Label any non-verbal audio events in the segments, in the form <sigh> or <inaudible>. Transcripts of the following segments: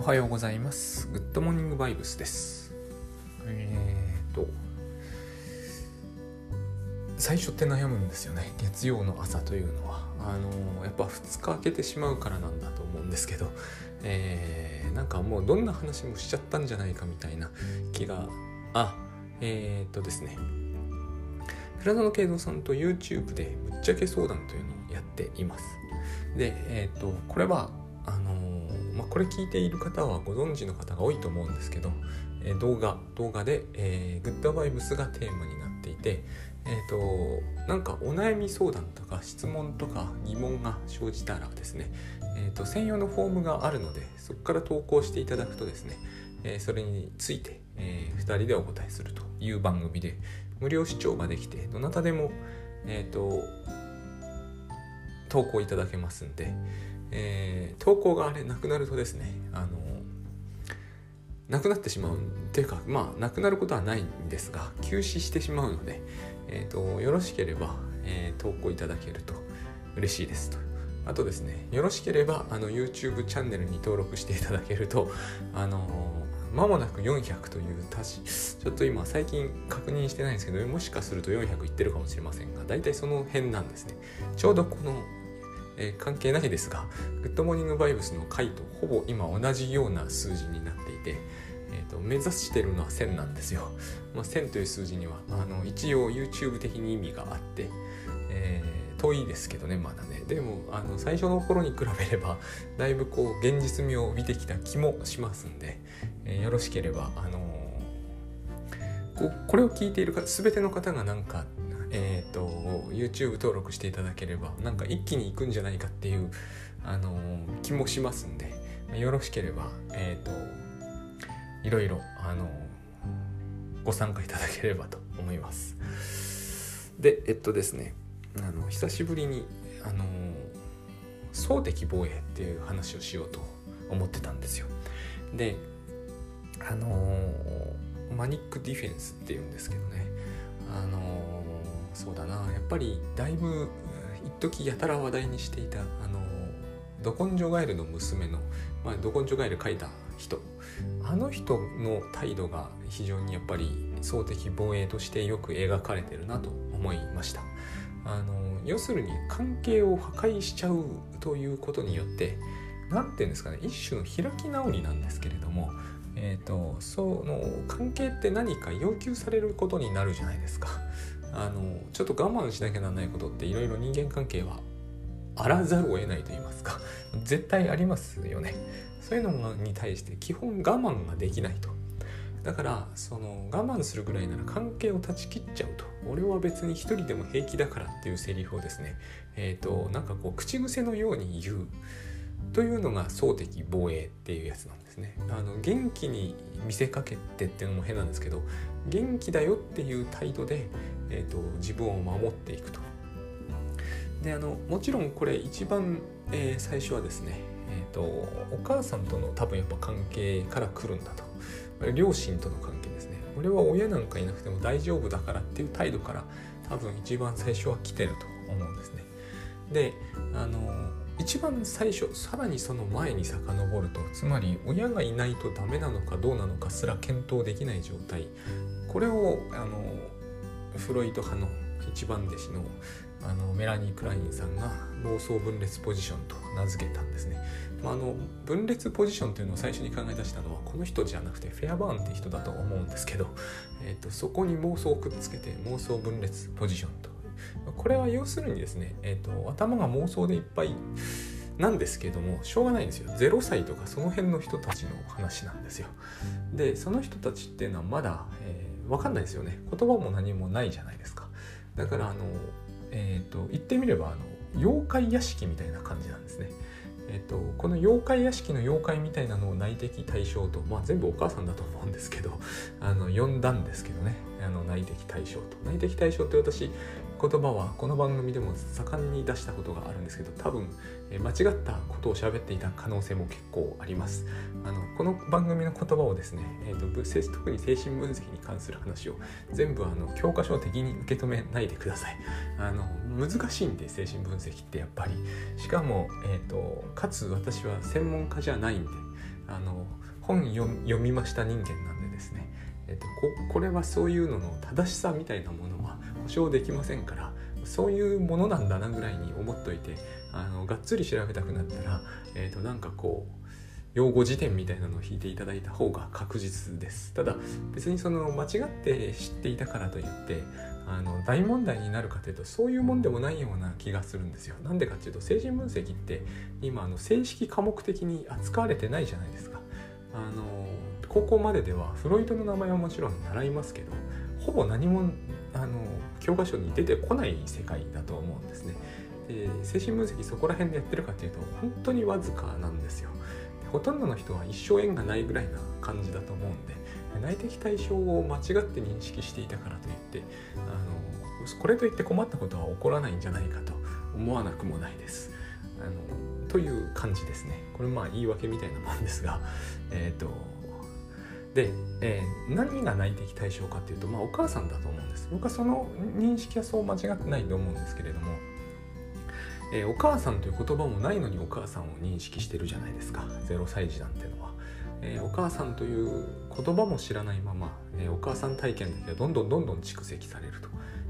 おはようございます。グッドモーニングバイブスです。えーと、最初って悩むんですよね。月曜の朝というのは。あの、やっぱ2日空けてしまうからなんだと思うんですけど、えー、なんかもうどんな話もしちゃったんじゃないかみたいな気が、あ、えーとですね。倉野慶三さんと YouTube でぶっちゃけ相談というのをやっています。で、えーと、これは、あのまあ、これ聞いている方はご存知の方が多いと思うんですけど、えー動画動画で、えーグッドバイブスがテーマになっていて、えー、となんかお悩み相談とか質問とか疑問が生じたらですね、えー、と専用のフォームがあるのでそこから投稿していただくとですね、えーそれについて、え2人でお答えするという番組で無料視聴ができてどなたでも、えー、と投稿いただけますんで、えー投稿があれなくなるとですねあのなくなってしまう。っていうかまあなくなることはないんですが休止してしまうので、えー、とよろしければ、えー投稿いただけると嬉しいです。と。あとですねよろしければあの YouTube チャンネルに登録していただけるとあの間もなく400というたしちょっと今最近確認してないんですけどもしかすると400いってるかもしれませんが大体その辺なんですね。ちょうどこのえー関係ないですが、グッドモーニングバイブスの回とほぼ今同じような数字になっていて、えーと目指してるのは1000なんですよ。<laughs> まあ、1000という数字にはあの一応 YouTube 的に意味があって、えー遠いですけどねまだねでもあの最初の頃に比べればだいぶこう現実味を帯びてきた気もしますんで、えーよろしければあのーここれを聞いている方全ての方がなんか YouTube 登録していただければなんか一気に行くんじゃないかっていう、あのー気もしますんでよろしければ、えー、といろいろ、あのーご参加いただければと思います。でえっとですねあの久しぶりに、あのー総敵防衛っていう話をしようと思ってたんですよ。であのマニックディフェンスっていうんですけどねあのそうだな。やっぱりだいぶ一時やたら話題にしていたあのど根性ガエルの娘の、まあ、ど根性ガエル描いた人。あの人の態度が非常にやっぱり総的防衛としてよく描かれてるなと思いました。あの要するに関係を破壊しちゃうということによって何ていうんですかね一種の開き直りなんですけれどもえー、とその関係って何か要求されることになるじゃないですか。あのちょっと我慢しなきゃならないことっていろいろ人間関係はあらざるを得ないと言いますか <laughs> 絶対ありますよね。そういうのに対して基本我慢ができないと。だからその我慢するぐらいなら関係を断ち切っちゃうと。俺は別に一人でも平気だからっていうセリフをですねえっ、となんかこう口癖のように言う。というのが総的防衛っていうやつなんですね。あの元気に見せかけてっていうのも変なんですけど元気だよっていう態度で、えー、と自分を守っていくと。であのもちろんこれ一番、えー最初はですね、えー、とお母さんとの多分やっぱ関係から来るんだと。両親との関係ですね。俺は親なんかいなくても大丈夫だからっていう態度から多分一番最初は来てると思うんですね。であの一番最初さらにその前に遡るとつまり親がいないとダメなのかどうなのかすら検討できない状態これをあのフロイト派の一番弟子のあのメラニー・クラインさんが妄想分裂ポジションと名付けたんですね。まあ、あの分裂ポジションというのを最初に考え出したのはこの人じゃなくてフェアバーンって人だと思うんですけど、えー、とそこに妄想をくっつけて妄想分裂ポジションとこれは要するにですね、えー、と頭が妄想でいっぱいなんですけどもしょうがないんですよ。0歳とかその辺の人たちの話なんですよ。でその人たちっていうのはまだ、えー、分かんないですよね。言葉も何もないじゃないですか。だからあのえっ、と言ってみればあの妖怪屋敷みたいな感じなんですね。えっとこの妖怪屋敷の妖怪みたいなのを内的対象と、まあ、全部お母さんだと思うんですけどあの呼んだんですけどね。あの内的対象と。内的対象って私言葉はこの番組でも盛んに出したことがあるんですけど多分間違ったことを喋っていた可能性も結構あります。あのこの番組の言葉をですね、えーと特に精神分析に関する話を全部あの教科書的に受け止めないでください。あの難しいんで精神分析ってやっぱり。しかも、えー、とかつ私は専門家じゃないんであの本読みました人間なんでですね、えっと、ここれはそういうのの正しさみたいなものは保証できませんからそういうものなんだなぐらいに思っといてあのがっつり調べたくなったら、えっと、なんかこう用語辞典みたいなのを引いていただいた方が確実です。ただ別にその間違って知っていたからといってあの大問題になるかというとそういうもんでもないような気がするんですよ。なんでかっていうと精神分析って今あの正式科目的に扱われてないじゃないですか。あの高校までではフロイトの名前はもちろん習いますけどほぼ何もあの教科書に出てこない世界だと思うんですねで精神分析そこら辺でやってるかというと本当にわずかなんですよほとんどの人は一生縁がないぐらいな感じだと思うんで内的対象を間違って認識していたからといってあのこれといって困ったことは起こらないんじゃないかと思わなくもないです。あのという感じですね。これまあ言い訳みたいなもんですが、えっ、とで、えー、何が内的対象かっていうと、まあ、お母さんだと思うんです。僕はその認識はそう間違ってないと思うんですけれども、えー、お母さんという言葉もないのにお母さんを認識してるじゃないですか。0歳児なんてのは、えー、お母さんという言葉も知らないまま、え、お母さん体験だけがどんどんどんどん蓄積されると。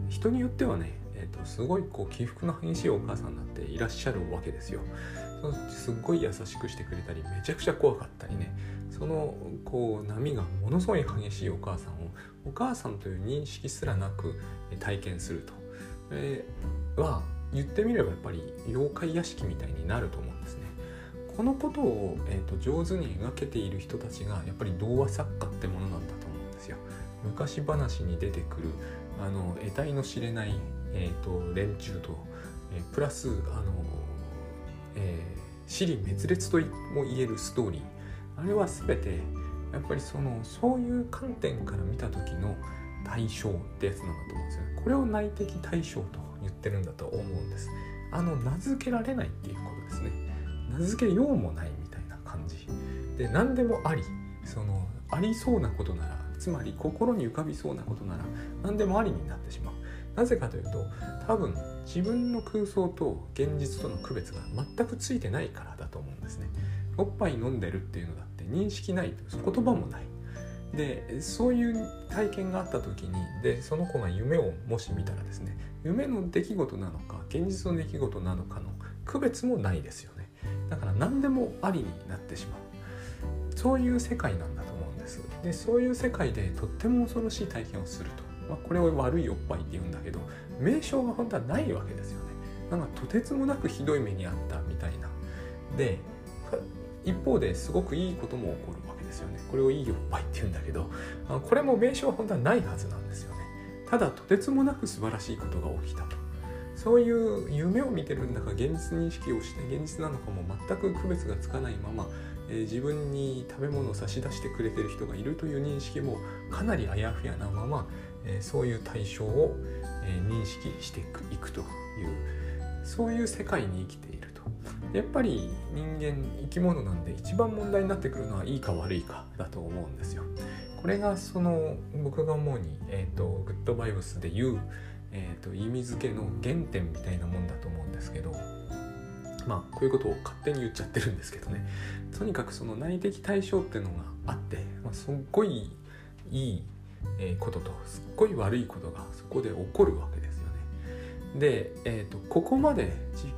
人によってはね、えーと、すごいこう起伏の激しいお母さんなんていらっしゃるわけですよそのすっごい優しくしてくれたりめちゃくちゃ怖かったりねそのこう波がものすごい激しいお母さんをお母さんという認識すらなく体験すると、えー、は言ってみればやっぱり妖怪屋敷みたいになると思うんですね。このことを、えーと、上手に描けている人たちがやっぱり童話作家ってものなんだと思うんですよ。昔話に出てくるあの得体の知れない、えーと、連中と、えー、プラスあの、えー、死滅裂とも言えるストーリー。あれは全てやっぱりそのそういう観点から見た時の対象ってやつなんだと思うんですよね。これを内的対象と言ってるんだと思うんです。あの名付けられないっていうことですね。名付けようもないみたいな感じ。で何でもありそのありそうなことならつまり心に浮かびそうなことなら何でもありになってしまう。なぜかというと多分自分の空想と現実との区別が全くついてないからだと思うんですね。おっぱい飲んでるっていうのだって認識ない言葉もない。でそういう体験があった時にでその子が夢をもし見たらですね夢の出来事なのか現実の出来事なのかの区別もないですよね。だから何でもありになってしまう。そういう世界なんだと思うんです。でそういう世界でとっても恐ろしい体験をすると、まあ、これを悪いおっぱいって言うんだけど名称が本当はないわけですよね。なんかとてつもなくひどい目にあったみたいな。で一方ですごくいいことも起こるわけですよね。これをいいおっぱいって言うんだけどこれも名称は本当はないはずなんですよね。ただとてつもなく素晴らしいことが起きたと。そういう夢を見てるんだか現実認識をして現実なのかも全く区別がつかないまま、えー、自分に食べ物を差し出してくれてる人がいるという認識もかなりあやふやなまま、えー、そういう対象を、え、認識していくというそういう世界に生きているとやっぱり人間生き物なんで一番問題になってくるのはいいか悪いかだと思うんですよ。これがその僕が思うに、えーと、グッドバイブスで言う、えーと、意味付けの原点みたいなもんだと思うんですけどまあこういうことを勝手に言っちゃってるんですけどねとにかくその内的対象っていうのがあって、まあ、すっごいいいこととすっごい悪いことがそこで起こるわけですよね。で、えーと、ここまで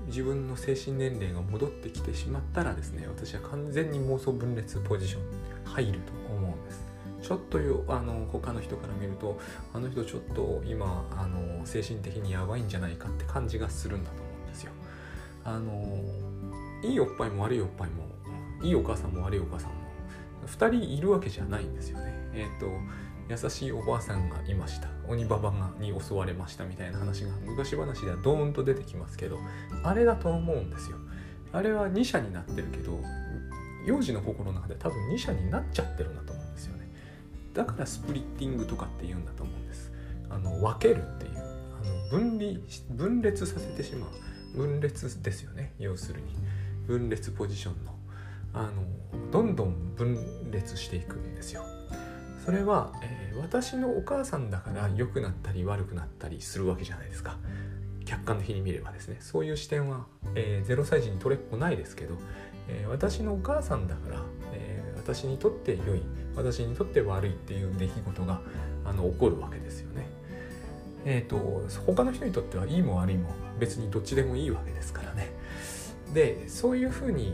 自分の精神年齢が戻ってきてしまったらですね私は完全に妄想分裂ポジション入ると思うんです。ちょっとあの他の人から見るとあの人ちょっと今あの精神的にやばいんじゃないかって感じがするんだと。あのいいおっぱいも悪いおっぱいもいいお母さんも悪いお母さんも2人いるわけじゃないんですよね。えっ、ー、と優しいおばあさんがいました鬼ババがに襲われましたみたいな話が昔話ではドーンと出てきますけどあれだと思うんですよ。あれは2社になってるけど幼児の心の中で多分2社になっちゃってるんだと思うんですよね。だからスプリッティングとかって言うんだと思うんですあの分けるっていうあの分離分裂させてしまう分裂ですよね。要するに。分裂ポジションの。あのどんどん分裂していくんですよ。それは、えー、私のお母さんだから良くなったり悪くなったりするわけじゃないですか。客観的に見ればですね。そういう視点は、えー、0歳児に取れっこないですけど、えー、私のお母さんだから、え私にとって良い私にとって悪いっていう出来事があの起こるわけですよね。えーと、他の人にとってはいいも悪いも別にどっちでもいいわけですからね。でそういうふうに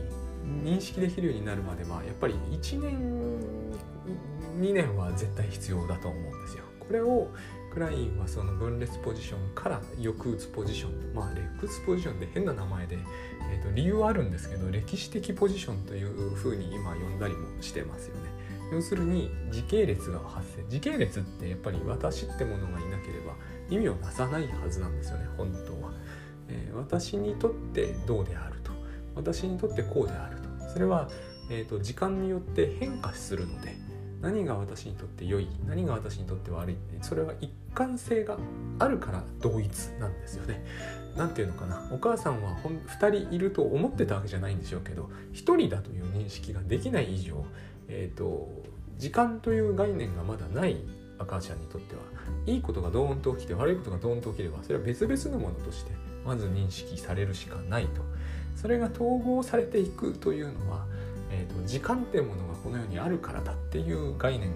認識できるようになるまではやっぱり1年2年は絶対必要だと思うんですよ。これをクラインはその分裂ポジションから抑うつポジションまあ抑うつポジションで変な名前で、えーと理由はあるんですけど歴史的ポジションというふうに今呼んだりもしてますよね。要するに時系列が発生時系列ってやっぱり私ってものがいなければ意味をなさないはずなんですよね本当は、私にとってどうであると。私にとってこうであると。それは、えーと、時間によって変化するので何が私にとって良い何が私にとって悪いそれは一貫性があるから同一なんですよね。何て言うのかな。お母さんは2人いると思ってたわけじゃないんでしょうけど1人だという認識ができない以上えーと、時間という概念がまだない赤ちゃんにとってはいいことがドーンと起きて悪いことがドーンと起きればそれは別々のものとしてまず認識されるしかないとそれが統合されていくというのは、えーと、時間っていうものがこの世にあるからだっていう概念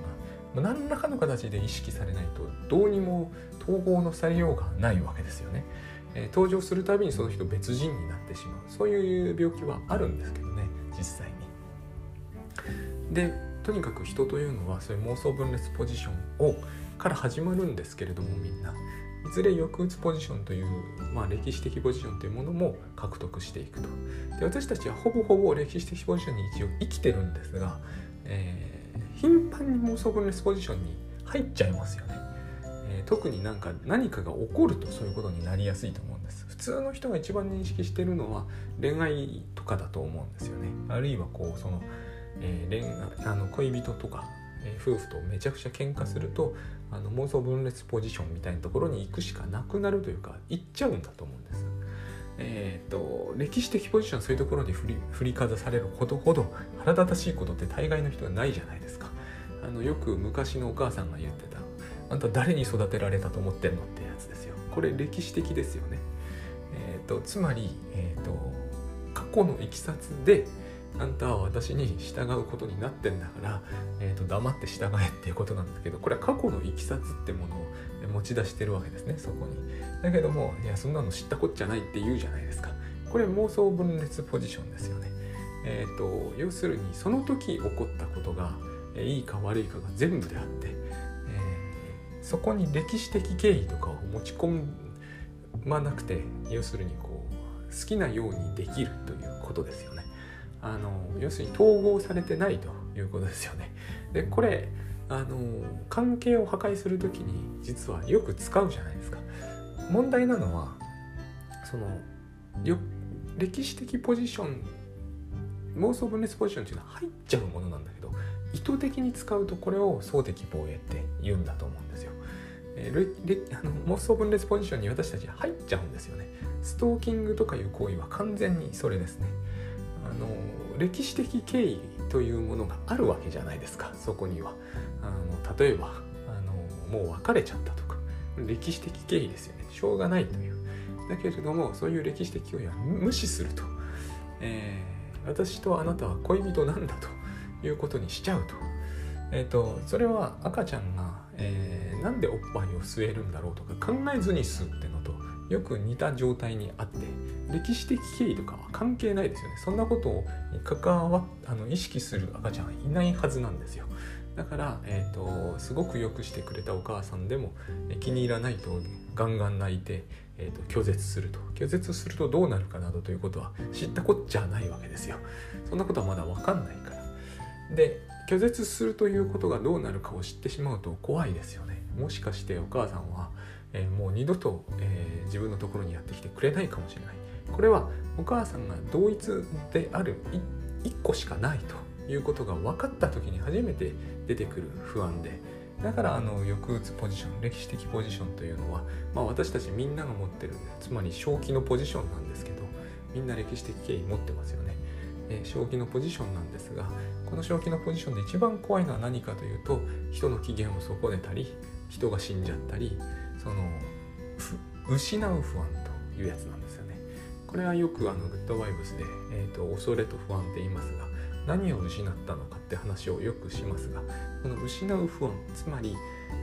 が何らかの形で意識されないとどうにも統合のされようがないわけですよね。えー、登場するたびにその人別人になってしまうそういう病気はあるんですけどね実際に。でとにかく人というのはそういう妄想分裂ポジションをから始まるんですけれどもみんなずれ抑うつポジションという、まあ、歴史的ポジションというものも獲得していくと。で私たちはほぼほぼ歴史的ポジションに一応生きてるんですが、えー、頻繁に妄想分裂ポジションに入っちゃいますよね、えー、特になんか何かが起こるとそういうことになりやすいと思うんです。普通の人が一番認識してるのは恋愛とかだと思うんですよね。あるいはこうそのえー、恋あの恋人とか、え、夫婦とめちゃくちゃ喧嘩するとあの妄想分裂ポジションみたいなところに行くしかなくなるというか行っちゃうんだと思うんです。えーと、歴史的ポジションそういうところに振り振りかざされるほどほど腹立たしいことって大概の人はないじゃないですか。あのよく昔のお母さんが言ってた「あんた誰に育てられたと思ってんの?」ってやつですよ。これ歴史的ですよね。えーと、つまり、えーと過去のいきさつであんたは私に従うことになってんだから、えーと、黙って従えっていうことなんだけどこれは過去のいきさつってものを持ち出してるわけですねそこに。だけどもいやそんなの知ったこっちゃないって言うじゃないですか。これ妄想分裂ポジションですよね。えっ、ー、と要するにその時起こったことがいいか悪いかが全部であって、えー、そこに歴史的経緯とかを持ち込まなくて要するにこう好きなようにできるということですよね。あの要するに統合されてないということですよね。でこれあの関係を破壊する時に実はよく使うじゃないですか。問題なのはそのよ歴史的ポジション妄想分裂ポジションっていうのは入っちゃうものなんだけど意図的に使うとこれを総的防衛って言うんだと思うんですよ。えー、あの妄想分裂ポジションに私たち入っちゃうんですよね。ストーキングとかいう行為は完全にそれですね。あの歴史的経緯というものがあるわけじゃないですかそこには。あの例えばあのもう別れちゃったとか。歴史的経緯ですよね。しょうがないという。だけれどもそういう歴史的経緯は無視すると、えー、私とあなたは恋人なんだということにしちゃうと,、えーと、それは赤ちゃんが、えー、なんでおっぱいを吸えるんだろうとか考えずに吸うってのとよく似た状態にあって歴史的経緯とかは関係ないですよね。そんなことを関わあの意識する赤ちゃんはいないはずなんですよ。だから、えーと、すごくよくしてくれたお母さんでも気に入らないとガンガン泣いて、えーと、拒絶すると。拒絶するとどうなるかなどということは知ったこっちゃないわけですよ。そんなことはまだ分かんないから。で拒絶するということがどうなるかを知ってしまうと怖いですよね。もしかしてお母さんはえー、もう二度と、えー、自分のところにやってきてくれないかもしれない。これはお母さんが同一である一個しかないということが分かった時に初めて出てくる不安でだからあの抑うつポジション歴史的ポジションというのは、まあ、私たちみんなが持ってるつまり正気のポジションなんですけどみんな歴史的経緯持ってますよね、え、正気のポジションなんですがこの正気のポジションで一番怖いのは何かというと人の機嫌を損ねたり人が死んじゃったりその失う不安というやつなんですよ。これはよくあのグッドバイブスで、えーと、恐れと不安って言いますが何を失ったのかって話をよくしますがこの失う不安つまり、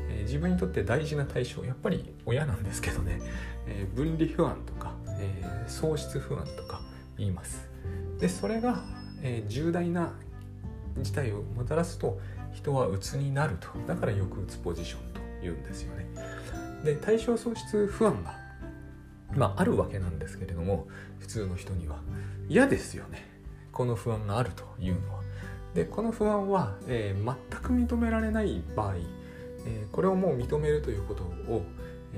えー、自分にとって大事な対象やっぱり親なんですけどね、えー、分離不安とか、えー、喪失不安とか言います。でそれが、え重大な事態をもたらすと人は鬱になると。だからよくうつポジションと言うんですよね。で対象喪失不安がまああるわけなんですけれども普通の人には嫌ですよね。この不安があるというのは。でこの不安は、えー、全く認められない場合、えー、これをもう認めるということを、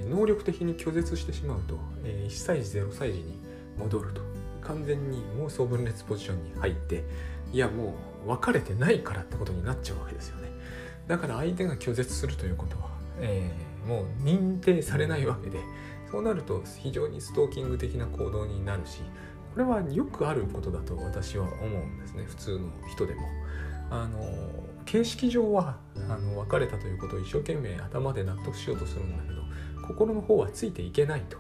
能力的に拒絶してしまうと、え1歳児0歳児に戻ると。完全に妄想分裂ポジションに入っていやもう別れてないからってことになっちゃうわけですよね。だから相手が拒絶するということは、えもう認定されないわけでそうなると非常にストーキング的な行動になるしこれはよくあることだと私は思うんですね普通の人でも。あの形式上はあの別れたということを一生懸命頭で納得しようとするんだけど心の方はついていけないと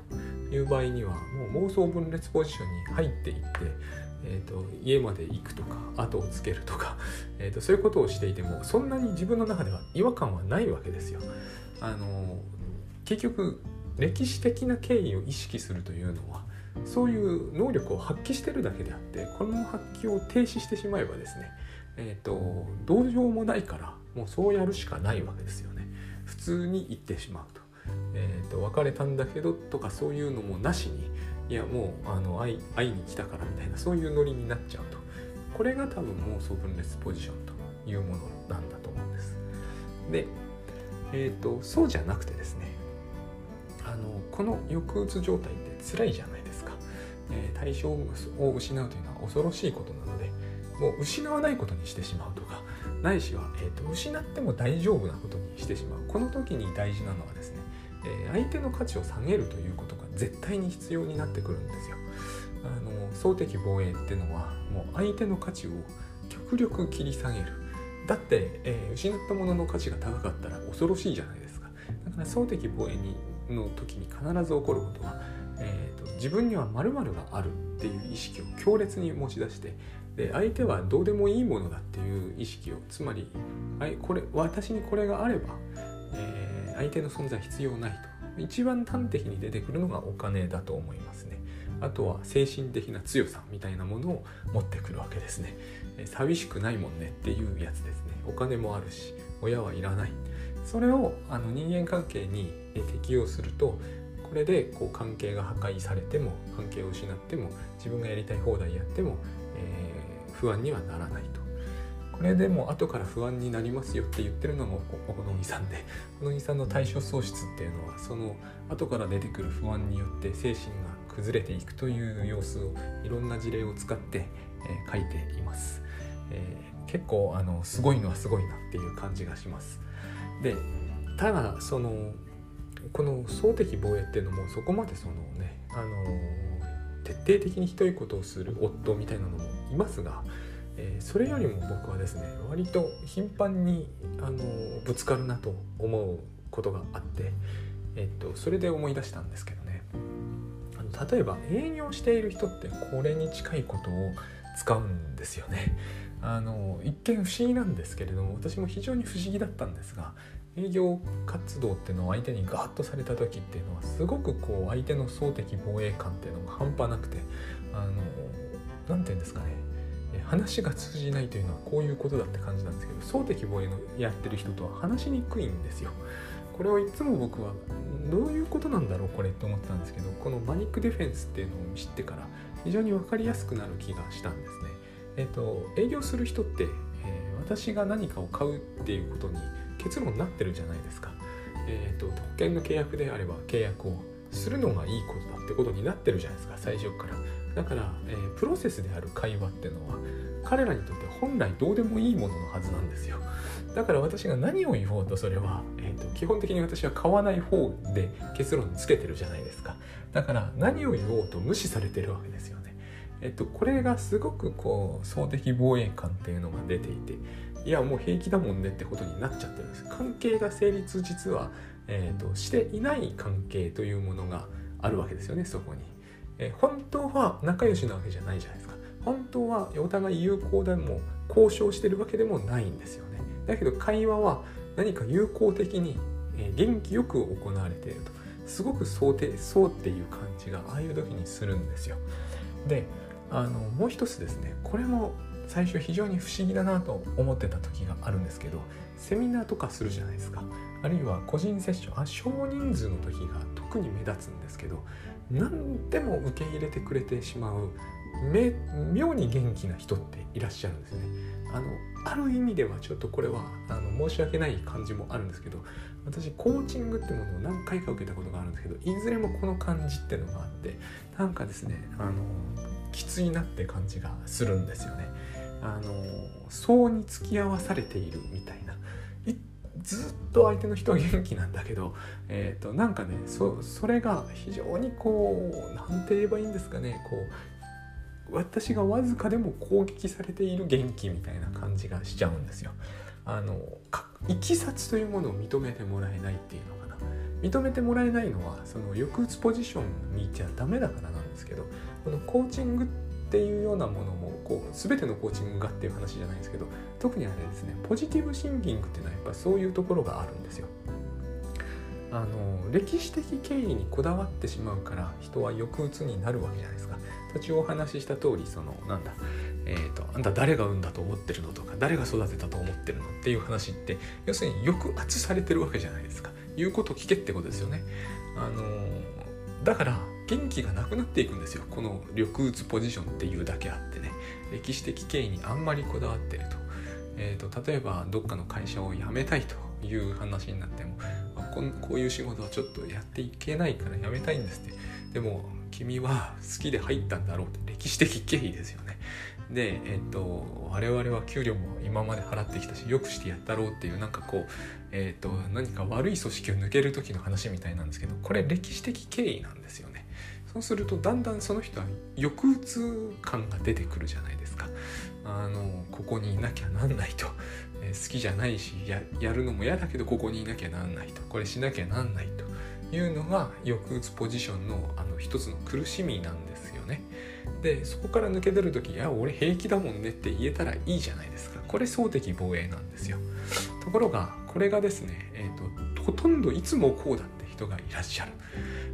いう場合にはもう妄想分裂ポジションに入っていって、えーと、家まで行くとか後をつけるとか、<laughs> えーと、そういうことをしていてもそんなに自分の中では違和感はないわけですよ。あの結局歴史的な経緯を意識するというのはそういう能力を発揮してるだけであってこの発揮を停止してしまえばですねえっ、ー、とどうしようもないからもうそうやるしかないわけですよね。普通に言ってしまうと,、えーと、別れたんだけどとかそういうのもなしにいやもうあの会い会いに来たからみたいなそういうノリになっちゃうと。これが多分妄想分裂ポジションというものなんだと思うんです。でえっ、ー、とそうじゃなくてですねあのこの抑うつ状態って辛いじゃないですか。えー、対象を失うというのは恐ろしいことなのでもう失わないことにしてしまうとかないしは、えーと、失っても大丈夫なことにしてしまう。この時に大事なのはですね、えー、相手の価値を下げるということが絶対に必要になってくるんですよ。あの総的防衛っていうのはもう相手の価値を極力切り下げる。だって、えー、失ったものの価値が高かったら恐ろしいじゃないですか。だから総的防衛にの時に必ず起こることはえーと、自分には〇〇があるっていう意識を強烈に持ち出してで相手はどうでもいいものだっていう意識をつまりこれ私にこれがあれば、えー、相手の存在必要ないと。一番端的に出てくるのがお金だと思いますね。あとは精神的な強さみたいなものを持ってくるわけですね。寂しくないもんねっていうやつですね。お金もあるし親はいらない。それをあの人間関係に適用するとこれでこう関係が破壊されても関係を失っても自分がやりたい放題やっても、えー、不安にはならないと。これでも後から不安になりますよって言ってるのも小野木さんで小野木さんの対処喪失っていうのはその後から出てくる不安によって精神が崩れていくという様子をいろんな事例を使って、えー、書いています、えー、結構あのすごいのはすごいなっていう感じがしますでただそのこの総的防衛っていうのもそこまでそのね、あの徹底的にひどいことをする夫みたいなのもいますが、えー、それよりも僕はですね割と頻繁に、あのぶつかるなと思うことがあって、えっと、それで思い出したんですけどねあの例えば営業している人ってこれに近いことを使うんですよね。あの一見不思議なんですけれども私も非常に不思議だったんですが営業活動っていうのを相手にガーッとされた時っていうのはすごくこう相手の総的防衛感っていうのが半端なくてあの何て言うんですかね話が通じないというのはこういうことだって感じなんですけど総的防衛のやってる人とは話しにくいんですよ。これをいつも僕はどういうことなんだろうこれって思ってたんですけどこのマニックディフェンスっていうのを知ってから非常に分かりやすくなる気がしたんですね。えっ、と営業する人って、えー、私が何かを買うっていうことに結論になってるじゃないですか。えーと、特権の契約であれば契約をするのがいいことだってことになってるじゃないですか最初から。だから、えー、プロセスである会話ってのは彼らにとって本来どうでもいいもののはずなんですよ。だから私が何を言おうとそれは、えーと、基本的に私は買わない方で結論つけてるじゃないですか。だから何を言おうと無視されてるわけですよね。えっとこれがすごくこう総的防衛感っていうのが出ていていやもう平気だもんねってことになっちゃってるんです。関係が成立実は、えーと、していない関係というものがあるわけですよねそこに、えー、本当は仲良しなわけじゃないじゃないですか。本当はお互い有効でも交渉してるわけでもないんですよね。だけど会話は何か有効的に元気よく行われていると。すごく想定そうっていう感じがああいう時にするんですよ。であのもう一つですね。これも最初非常に不思議だなと思ってた時があるんですけどセミナーとかするじゃないですかあるいは個人セッションあ少人数の時が特に目立つんですけど何でも受け入れてくれてしまう妙に元気な人っていらっしゃるんですねあのある意味ではちょっとこれはあの申し訳ない感じもあるんですけど私コーチングってものを何回か受けたことがあるんですけどいずれもこの感じってのがあってなんかですねあのきついなって感じがするんですよね。あの層に付き合わされているみたいな。ずっと相手の人は元気なんだけど、えーと、なんかねそそれが非常にこう何て言えばいいんですかね。こう私がわずかでも攻撃されている元気みたいな感じがしちゃうんですよ。あのいきさつというものを認めてもらえないっていうのかな。認めてもらえないのはその抑うつポジションにいちゃダメだからなんですけどこのコーチングってていうようなものもこう全てのコーチングがっていう話じゃないんですけど特にあれですねポジティブシンキングっていうのはやっぱそういうところがあるんですよ。あの歴史的経緯にこだわってしまうから人は抑うつになるわけじゃないですか。途中お話しした通りそのなんだえーと、あんた誰が産んだと思ってるのとか誰が育てたと思ってるのっていう話って要するに抑圧されてるわけじゃないですか言うこと聞けってことですよねあの、だから元気がなくなっていくんですよ。この緑うつポジションっていうだけあってね。歴史的経緯にあんまりこだわってると,、えーと、例えばどっかの会社を辞めたいという話になってもここういう仕事はちょっとやっていけないから辞めたいんですって。でも君は好きで入ったんだろうって。歴史的経緯ですよね。で、えっと、我々は給料も今まで払ってきたしよくしてやったろうっていうなんかこう、えっと、何か悪い組織を抜ける時の話みたいなんですけどこれ歴史的経緯なんですよね。そうするとだんだんその人は抑うつ感が出てくるじゃないですか。あのここにいなきゃなんないと、えー、好きじゃないしややるのも嫌だけどここにいなきゃなんないと。これしなきゃなんないと。いうのが抑うつポジションのあの一つの苦しみなんですよね。でそこから抜け出る時「いや俺平気だもんね」って言えたらいいじゃないですか。これ総的防衛なんですよ。ところがこれがですね、えーと、ほとんどいつもこうだって人がいらっしゃる。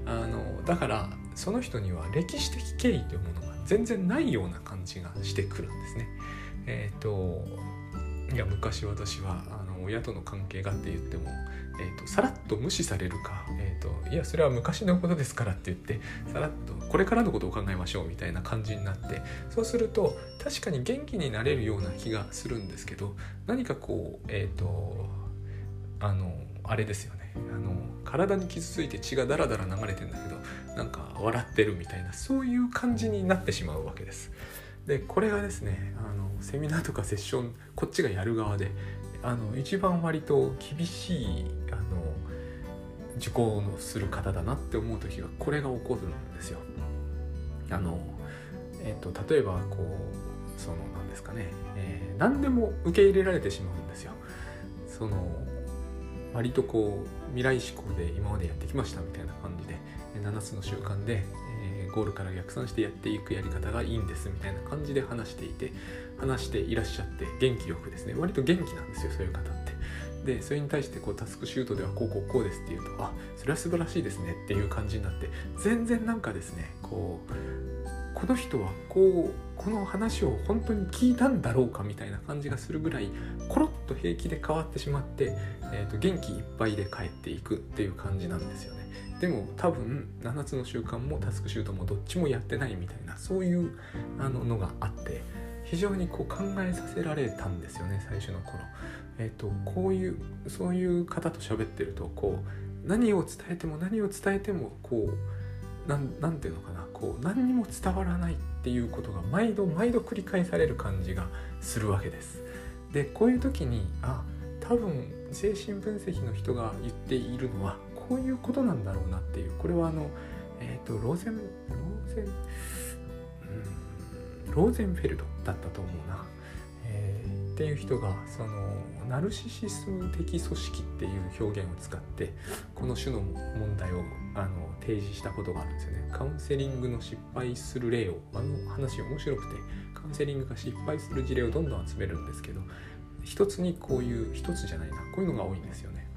あのだからその人には歴史的経緯というものが全然ないような感じがしてくるんですね。えっ、ー、といや昔私はあの親との関係がって言ってもえーと、さらっと無視されるか、えーと、いやそれは昔のことですからって言ってさらっとこれからのことを考えましょうみたいな感じになってそうすると確かに元気になれるような気がするんですけど何かこうえっ、ー、とあのあれですよね。あの体に傷ついて血がダラダラ流れてんだけどなんか笑ってるみたいなそういう感じになってしまうわけです。でこれがですねあのセミナーとかセッションこっちがやる側であの一番割と厳しいあの受講のする方だなって思う時がこれが起こるんですよ。あのえっと、例えばこうその何ですかね、えー、何でも受け入れられてしまうんですよ。その割とこう未来志向で今までやってきましたみたいな感じで7つの習慣で、えー、ゴールから逆算してやっていくやり方がいいんですみたいな感じで話していて話していらっしゃって元気よくですね。割と元気なんですよそういう方って。でそれに対してこうタスクシュートではこうこうこうですって言うとあそれは素晴らしいですねっていう感じになって全然なんかですねこうこの人はこうこの話を本当に聞いたんだろうかみたいな感じがするぐらいコロッと平気で変わってしまって、えー、と元気いっぱいで帰っていくっていう感じなんですよねでも多分7つの習慣もタスクシュートもどっちもやってないみたいなそういうあののがあって非常にこう考えさせられたんですよね最初の頃。えーと、こういうそういう方と喋ってるとこう何を伝えても何を伝えてもこうなんなんていうのかなこう何にも伝わらないっていうことが毎度毎度繰り返される感じがするわけです。でこういう時にあ多分精神分析の人が言っているのはこういうことなんだろうなっていうこれはあの、えーと、ローゼンローゼンローゼンフェルドだったと思うな、っていう人がそのナルシシスム的組織っていう表現を使ってこの種の問題をあの提示したことがあるんですよね。カウンセリングの失敗する例をあの話面白くてカウンセリングが失敗する事例をどんどん集めるんですけど一つにこういう一つじゃないなこういうのが多いんですよね。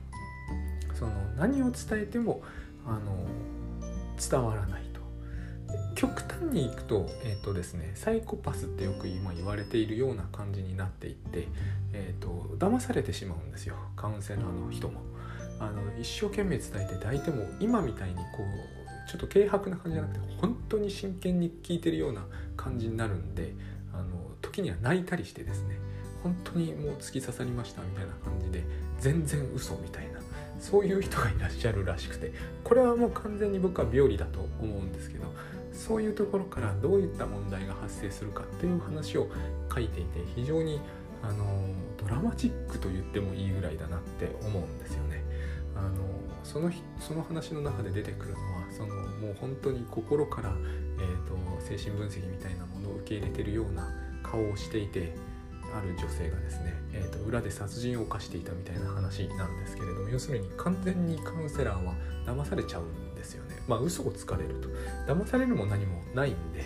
その何を伝えてもあの伝わらない。極端にいくと,、えーとですね、サイコパスってよく今言われているような感じになっていって、えーと、騙されてしまうんですよカウンセラーの人も。あの一生懸命伝えて抱いても今みたいにこうちょっと軽薄な感じじゃなくて本当に真剣に聞いてるような感じになるんであの時には泣いたりしてですね本当にもう突き刺さりましたみたいな感じで全然嘘みたいなそういう人がいらっしゃるらしくてこれはもう完全に僕は病理だと思うんですけどそういうところからどういった問題が発生するかっていう話を書いていて非常にあのドラマチックと言ってもいいぐらいだなって思うんですよね。あのそのその話の中で出てくるのはそのもう本当に心から、えーと、精神分析みたいなものを受け入れてるような顔をしていてある女性がですね、えーと、裏で殺人を犯していたみたいな話なんですけれども要するに完全にカウンセラーは騙されちゃうんまあ嘘をつかれると。騙されるも何もないんで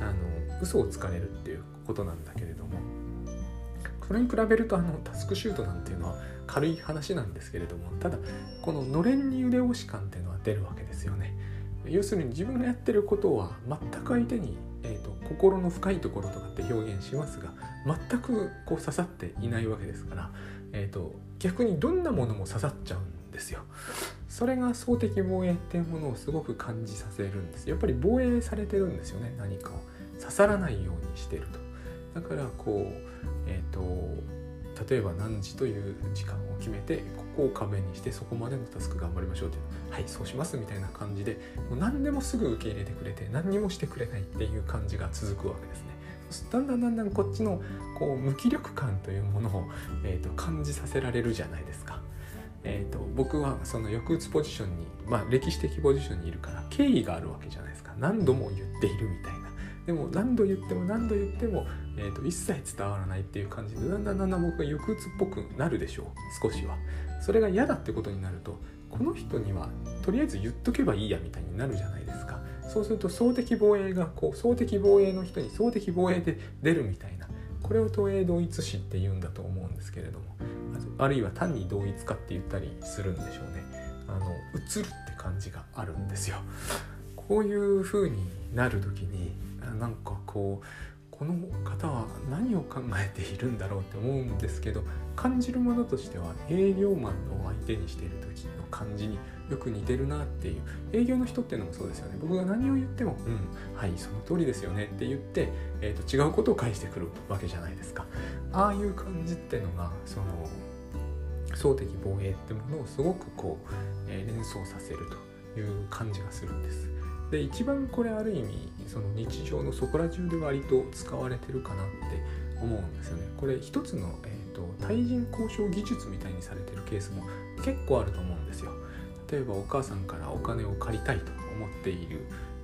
あの嘘をつかれるっていうことなんだけれども。それに比べるとあのタスクシュートなんていうのは軽い話なんですけれどもただこののれんに腕押し感っていうのは出るわけですよね。要するに自分がやってることは全く相手に、えーと、心の深いところとかって表現しますが全くこう刺さっていないわけですから、えーと、逆にどんなものも刺さっちゃうんですよ。それが総的防衛っていうものをすごく感じさせるんです。やっぱり防衛されてるんですよね何かを刺さらないようにしてると。だからこうえっ、ー、と例えば何時という時間を決めてここを壁にしてそこまでのタスク頑張りましょうっていうはいそうしますみたいな感じでもう何でもすぐ受け入れてくれて何にもしてくれないっていう感じが続くわけですね。だんだんだんだんこっちのこう無気力感というものを、えーと、感じさせられるじゃないですか。えーと、僕はその抑うつポジションに、まあ、歴史的ポジションにいるから敬意があるわけじゃないですか。何度も言っているみたいな。でも何度言っても何度言っても、えーと、一切伝わらないっていう感じでだんだんだんだん僕が抑うつっぽくなるでしょう。少しは。それが嫌だってことになるとこの人にはとりあえず言っとけばいいやみたいになるじゃないですか。そうすると総的防衛がこう総的防衛の人に総的防衛で出るみたいな。これを投影同一視って言うんだと思うんですけれども。あるいは単に同一化って言ったりするんでしょうね。あの映るって感じがあるんですよ。こういう風になる時になんかこうこの方は何を考えているんだろうって思うんですけど感じるものとしては営業マンの相手にしている時の感じによく似てるなっていう営業の人っていうのもそうですよね。僕が何を言っても「うんはいその通りですよね」って言って、えー、と違うことを返してくるわけじゃないですか。ああいう感じってのがその総的防衛ってものをすごくこう、え、連想させるという感じがするんですで一番これある意味その日常のそこら中で割と使われてるかなって思うんですよね。これ一つの、えーと、対人交渉技術みたいにされてるケースも結構あると思うんですよ。例えばお母さんからお金を借りたいと思っている、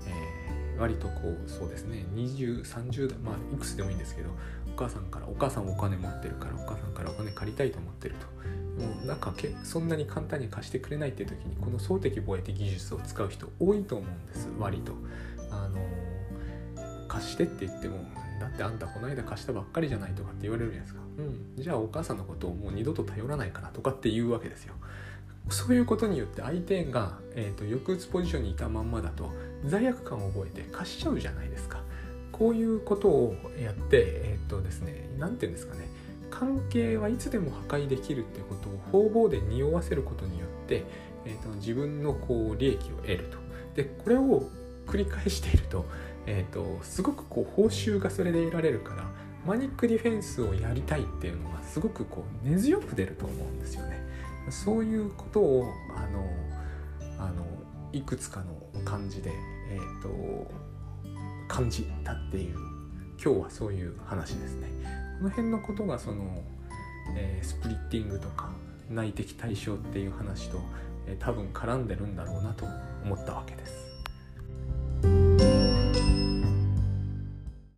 えー、割とこうそうですね2030代まあいくつでもいいんですけどお母さんからお母さんお金持ってるからお母さんからお金借りたいと思ってるとうなんかけそんなに簡単に貸してくれないっていう時にこの総的防衛的技術を使う人多いと思うんです割と。あの貸してって言ってもだってあんたこの間貸したばっかりじゃないとかって言われるじゃないですか。うん、じゃあお母さんのことをもう二度と頼らないからとかって言うわけですよ。そういうことによって相手が、えーと、抑うつポジションにいたまんまだと罪悪感を覚えて貸しちゃうじゃないですか。こういうことをやって、えっ、ー、とですね、何て言うんですかね、関係はいつでも破壊できるっていうことを方々で匂わせることによって、えーと、自分のこう利益を得ると。でこれを繰り返していると,、えーと、すごくこう報酬がそれで得られるからマニックディフェンスをやりたいっていうのがすごくこう根強く出ると思うんですよね。そういうことをあのあのいくつかの感じで、えーと感じたっていう今日はそういう話ですね。この辺のことがその、えー、スプリッティングとか内的対象っていう話と、えー、多分絡んでるんだろうなと思ったわけです。